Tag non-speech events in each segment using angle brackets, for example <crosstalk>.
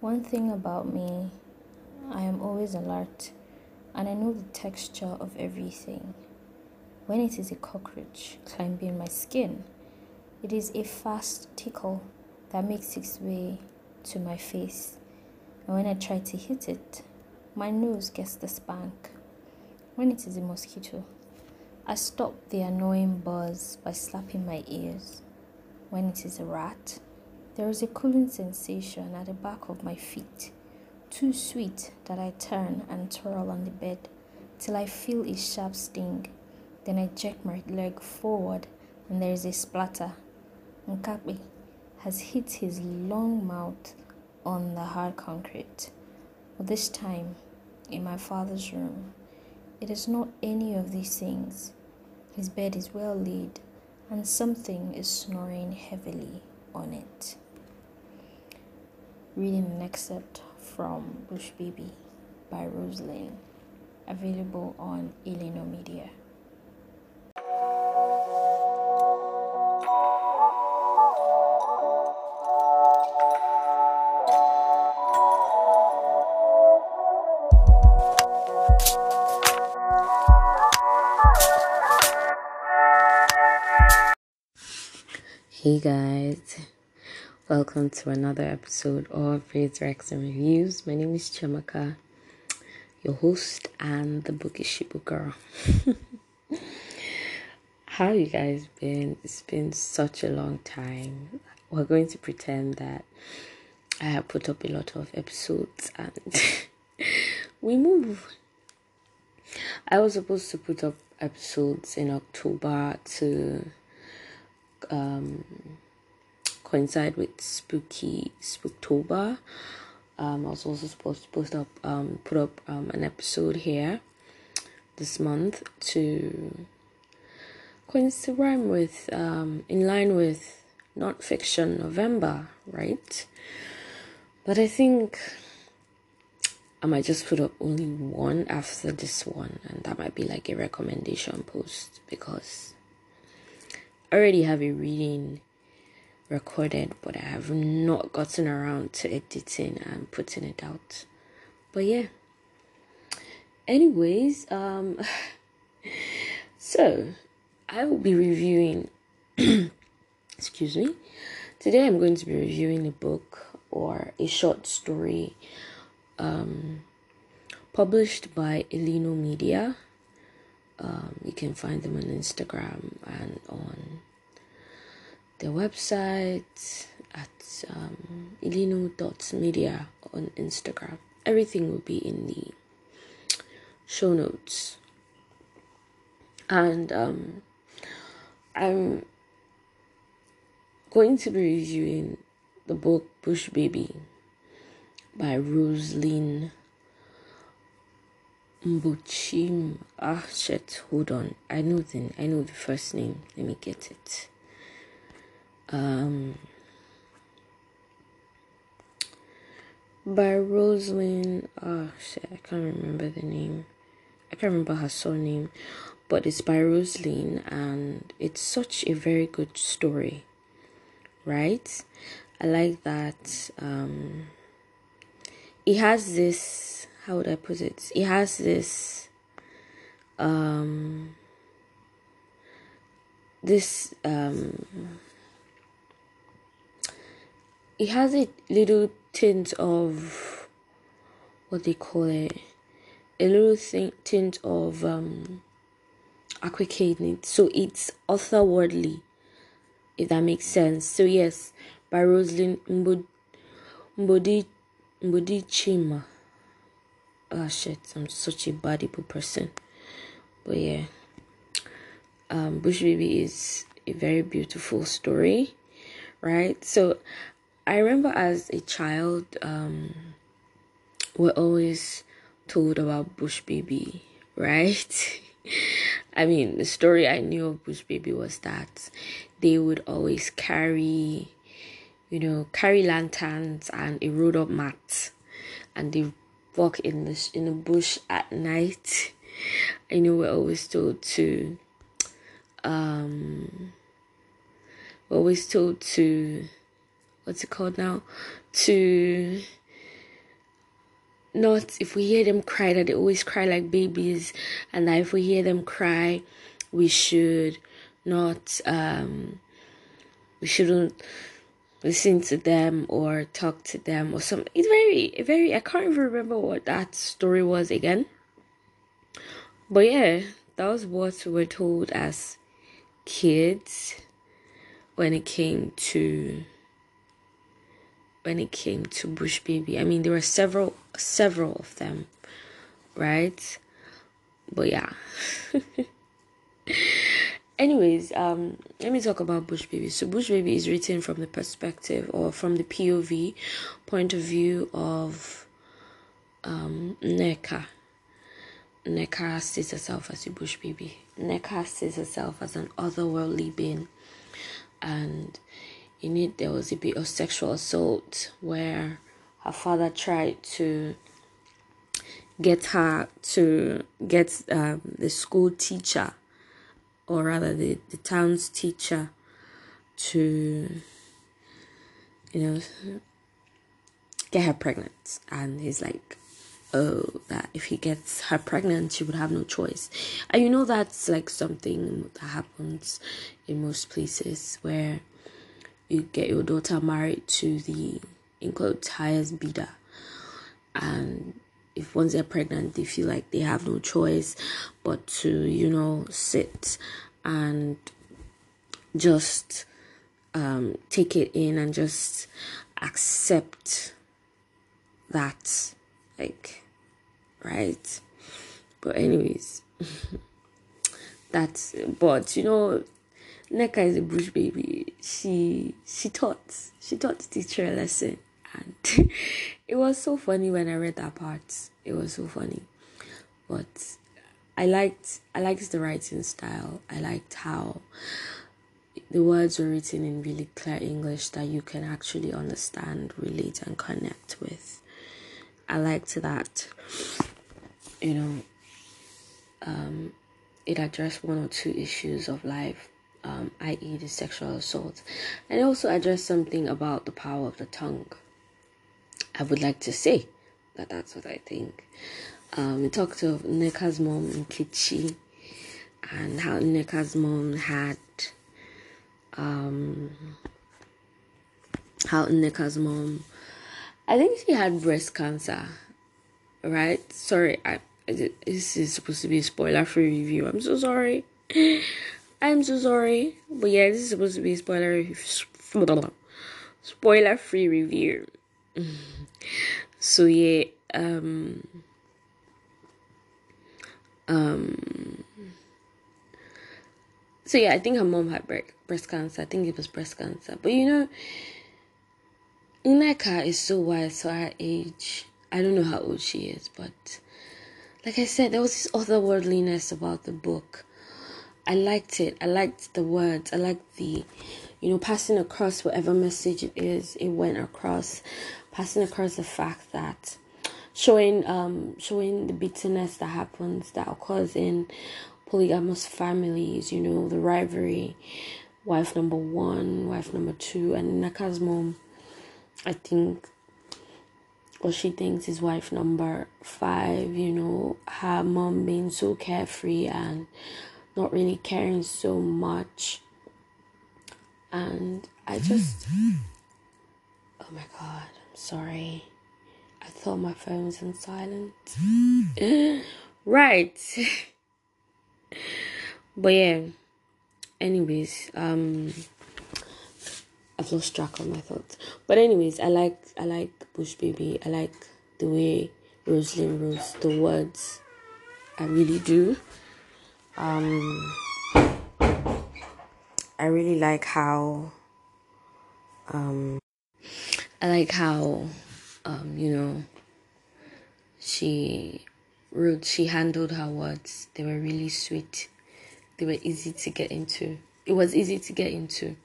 One thing about me, I am always alert and I know the texture of everything. When it is a cockroach climbing my skin, it is a fast tickle that makes its way to my face. And when I try to hit it, my nose gets the spank. When it is a mosquito, I stop the annoying buzz by slapping my ears. When it is a rat, there is a cooling sensation at the back of my feet, too sweet that I turn and twirl on the bed till I feel a sharp sting. Then I jerk my leg forward and there is a splatter. Nkapi has hit his long mouth on the hard concrete. But this time, in my father's room, it is not any of these things. His bed is well laid, and something is snoring heavily on it. Reading an excerpt from Bush Baby by Rosalind, available on Eleno Media. Hey guys, welcome to another episode of Raids Rex and Reviews. My name is Chamaka, your host and the bookish book girl. <laughs> How you guys been? It's been such a long time. We're going to pretend that I have put up a lot of episodes and <laughs> we move. I was supposed to put up episodes in October to um, coincide with spooky spooktober. Um, i was also supposed to post up um, put up um, an episode here this month to coincide with um, in line with nonfiction november right? But i think i might just put up only one after this one and that might be like a recommendation post because I already have a reading recorded, but I have not gotten around to editing and putting it out. But yeah. Anyways, um <laughs> so I will be reviewing <clears throat> excuse me. Today I'm going to be reviewing a book or a short story um published by Eleno Media um, you can find them on Instagram and on their website at um, ilino.media on Instagram. Everything will be in the show notes. And um, I'm going to be reviewing the book Bush Baby by Rosaline Mbuchim. Ah, shit. Hold on. I know the I know the first name. Let me get it. Um, by Rosalind. Oh shit. I can't remember the name. I can't remember her surname, but it's by Rosalind, and it's such a very good story, right? I like that. Um, it has this how would I put it? It has this um this um it has a little tint of what they call it? A little thing, tint of um it so it's otherworldly if that makes sense. So yes by Rosalind Mbodi Mbodi Chima oh shit i'm such a badible person. But yeah. Um bush baby is a very beautiful story right? So i remember as a child um we're always told about bush baby <laughs> right i mean the story i knew of bush baby was that they would always carry you know carry lanterns and a rolled up mat and they walk in the in the bush at night. I know we're always told to um we're always told to what's it called now? To not if we hear them cry that they always cry like babies and that if we hear them cry we should not um we shouldn't listen to them or talk to them or something it's very very i can't even remember what that story was again but yeah that was what we were told as kids when it came to when it came to bush baby. I mean there were several several of them right? But yeah. <laughs> Anyways um let me talk about bush baby. So bush baby is written from the perspective or from the pov point of view of um Nneka. Nneka sees herself as a bush baby. Nneka sees herself as an otherworldly being. And in it, there was a bit of sexual assault where her father tried to get her to get um, the school teacher, or rather the, the town's teacher, to, you know, get her pregnant. And he's like, oh that if he gets her pregnant she would have no choice and you know that's like something that happens in most places where you get your daughter married to the in quotes highest bidder. And if once they're pregnant they feel like they have no choice but to you know sit and just um, take it in and just accept that like right? But anyways <laughs> that's but you know Nneka is a bush baby. She she taught she taught the teacher a lesson, and <laughs> it was so funny when I read that part. It was so funny, but I liked I liked the writing style. I liked how the words were written in really clear English that you can actually understand, relate, and connect with. I liked that, you know, um, it addressed one or two issues of life, um, i.e., the sexual assault, and also address something about the power of the tongue. I would like to say that that's what I think. Um, we talked of Nneka's mom Nkechi and how Nneka's mom had um, how Nneka's mom I think she had breast cancer, right? Sorry, I this is supposed to be a spoiler free review. I'm so sorry. I'm so sorry, but yeah, this is supposed to be spoiler spoiler free review. So yeah, um, um, so yeah, I think her mom had breast cancer. I think it was breast cancer, but you know Nneka is so wise for her age. I don't know how old she is, but like I said, there was this otherworldliness about the book. I liked it. I liked the words. I liked the, you know, passing across whatever message it is. It went across, passing across the fact that showing um showing the bitterness that happens that occurs in polygamous families. You know, the rivalry, wife number one, wife number two, and Nneka's mom I think or she thinks is wife number five, you know, her mom being so carefree and not really caring so much. And I just, <gasps> oh my god, I'm sorry. I thought my phone was on silent. <gasps> right. <laughs> but yeah, anyways, um, I've lost track of my thoughts. But anyways, I like I like Bush Baby. I like the way Rosalind wrote the words. I really do. Um I really like how um I like how um you know she wrote she handled her words. They were really sweet. They were easy to get into. It was easy to get into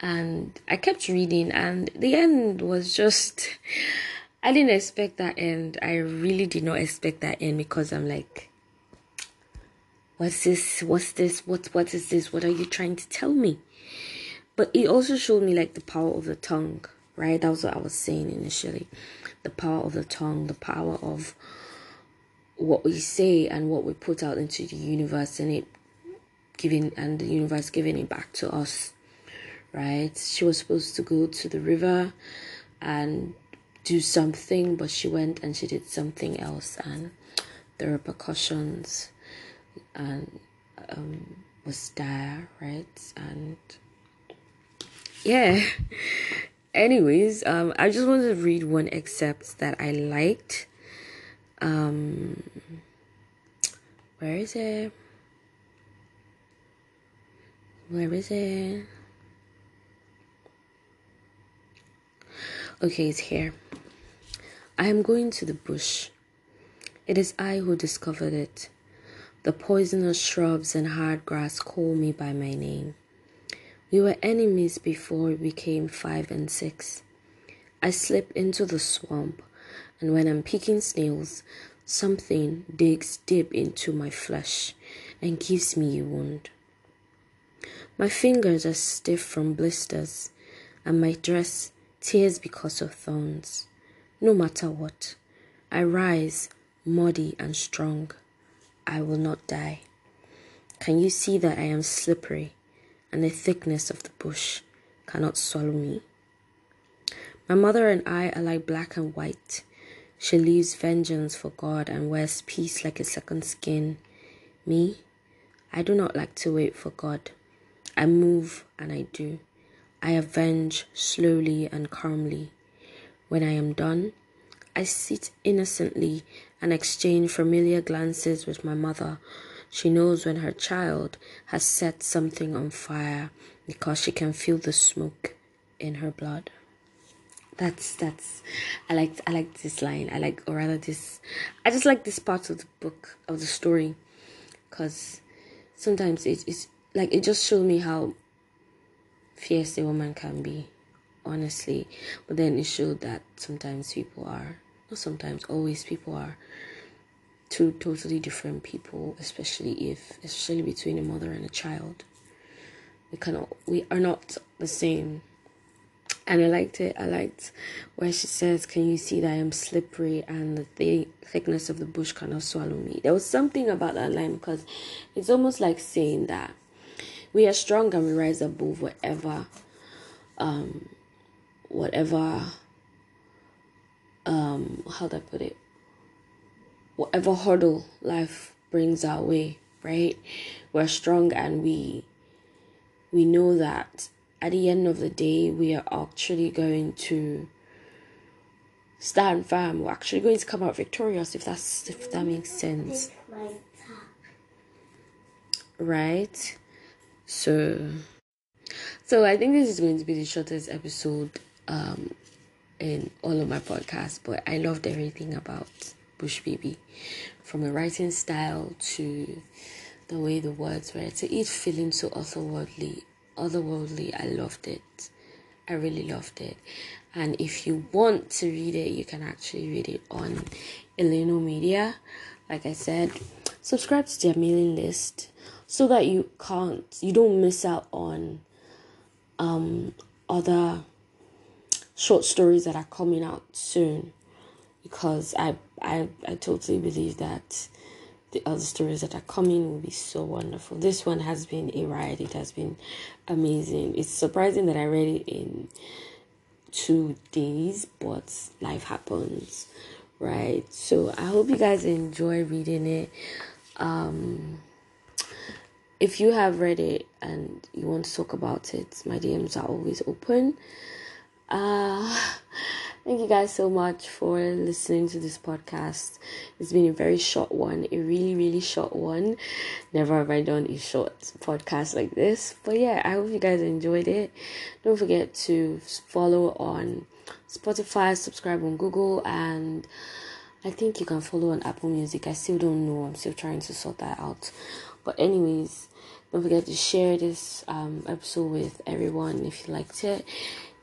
and I kept reading, and the end was just. <laughs> I didn't expect that end. I really did not expect that end because I'm like, what's this? What's this? What what is this? What are you trying to tell me? But it also showed me like the power of the tongue, right? That was what I was saying initially. The power of the tongue, the power of what we say and what we put out into the universe and it giving and the universe giving it back to us right she was supposed to go to the river and do something but she went and she did something else and the repercussions and um, was dire right and yeah. <laughs> Anyways um i just wanted to read one excerpt that i liked. Um where is it? Where is it? Okay it's here. I am going to the bush. It is i who discovered it the poisonous shrubs and hard grass call me by my name we were enemies before we became five and six i slip into the swamp and when I'm picking snails, something digs deep into my flesh and gives me a wound. My fingers are stiff from blisters, and my dress tears because of thorns. No matter what, I rise muddy and strong. I will not die. Can you see that I am slippery, and the thickness of the bush cannot swallow me? My mother and I are like black and white. She leaves vengeance for God and wears peace like a second skin. Me, I do not like to wait for God. I move and I do. I avenge slowly and calmly. When I am done, I sit innocently and exchange familiar glances with my mother. She knows when her child has set something on fire because she can feel the smoke in her blood. That's that's i like i like this line. I like or rather this i just like this part of the book of the story because sometimes it, it's like it just showed me how fierce a woman can be honestly. But then it showed that sometimes people are not sometimes always people are two totally different people especially if especially between a mother and a child we cannot we are not the same and I liked it. I liked where she says, Can you see that I am slippery and the th- thickness of the bush cannot swallow me? There was something about that line because it's almost like saying that we are strong and we rise above whatever, um, whatever, um, how do I put it? Whatever hurdle life brings our way, right? We're strong and we we know that at the end of the day, we are actually going to stand firm. We're actually going to come out victorious, if that's if that makes sense. Right. So, so I think this is going to be the shortest episode um in all of my podcasts, but I loved everything about Bush Baby, from the writing style to the way the words were to it feeling so otherworldly otherworldly. I loved it. I really loved it. And if you want to read it, you can actually read it on Eleno Media. Like I said, subscribe to their mailing list so that you can't you don't miss out on um other short stories that are coming out soon because I I I totally believe that the other stories that are coming will be so wonderful. This one has been a ride. It has been amazing. It's surprising that I read it in two days, but life happens, right? So I hope you guys enjoy reading it. Um, if you have read it and you want to talk about it, my DMs are always open. Uh, Thank you guys so much for listening to this podcast. It's been a very short one, a really, really short one. Never have I done a short podcast like this. But yeah, I hope you guys enjoyed it. Don't forget to follow on Spotify, subscribe on Google, and I think you can follow on Apple Music. I still don't know, I'm still trying to sort that out. But, anyways, don't forget to share this um, episode with everyone if you liked it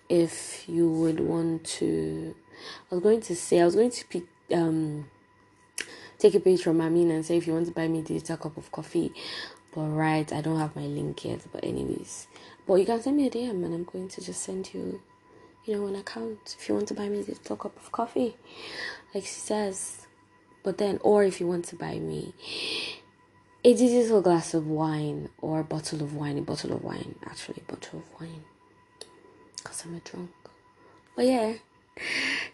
if you would want to I was going to say I was going to pick um take a page from Amin and say if you want to buy me a digital cup of coffee. But right, I don't have my link yet, but anyways. But you can send me a DM and I'm going to just send you you know an account if you want to buy me a digital cup of coffee. Like she says. But then or if you want to buy me a digital glass of wine or a bottle of wine, a bottle of wine, actually a bottle of wine because I'm a drunk. But yeah,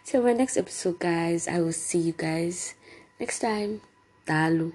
till my next episode, guys, I will see you guys next time. Dalu.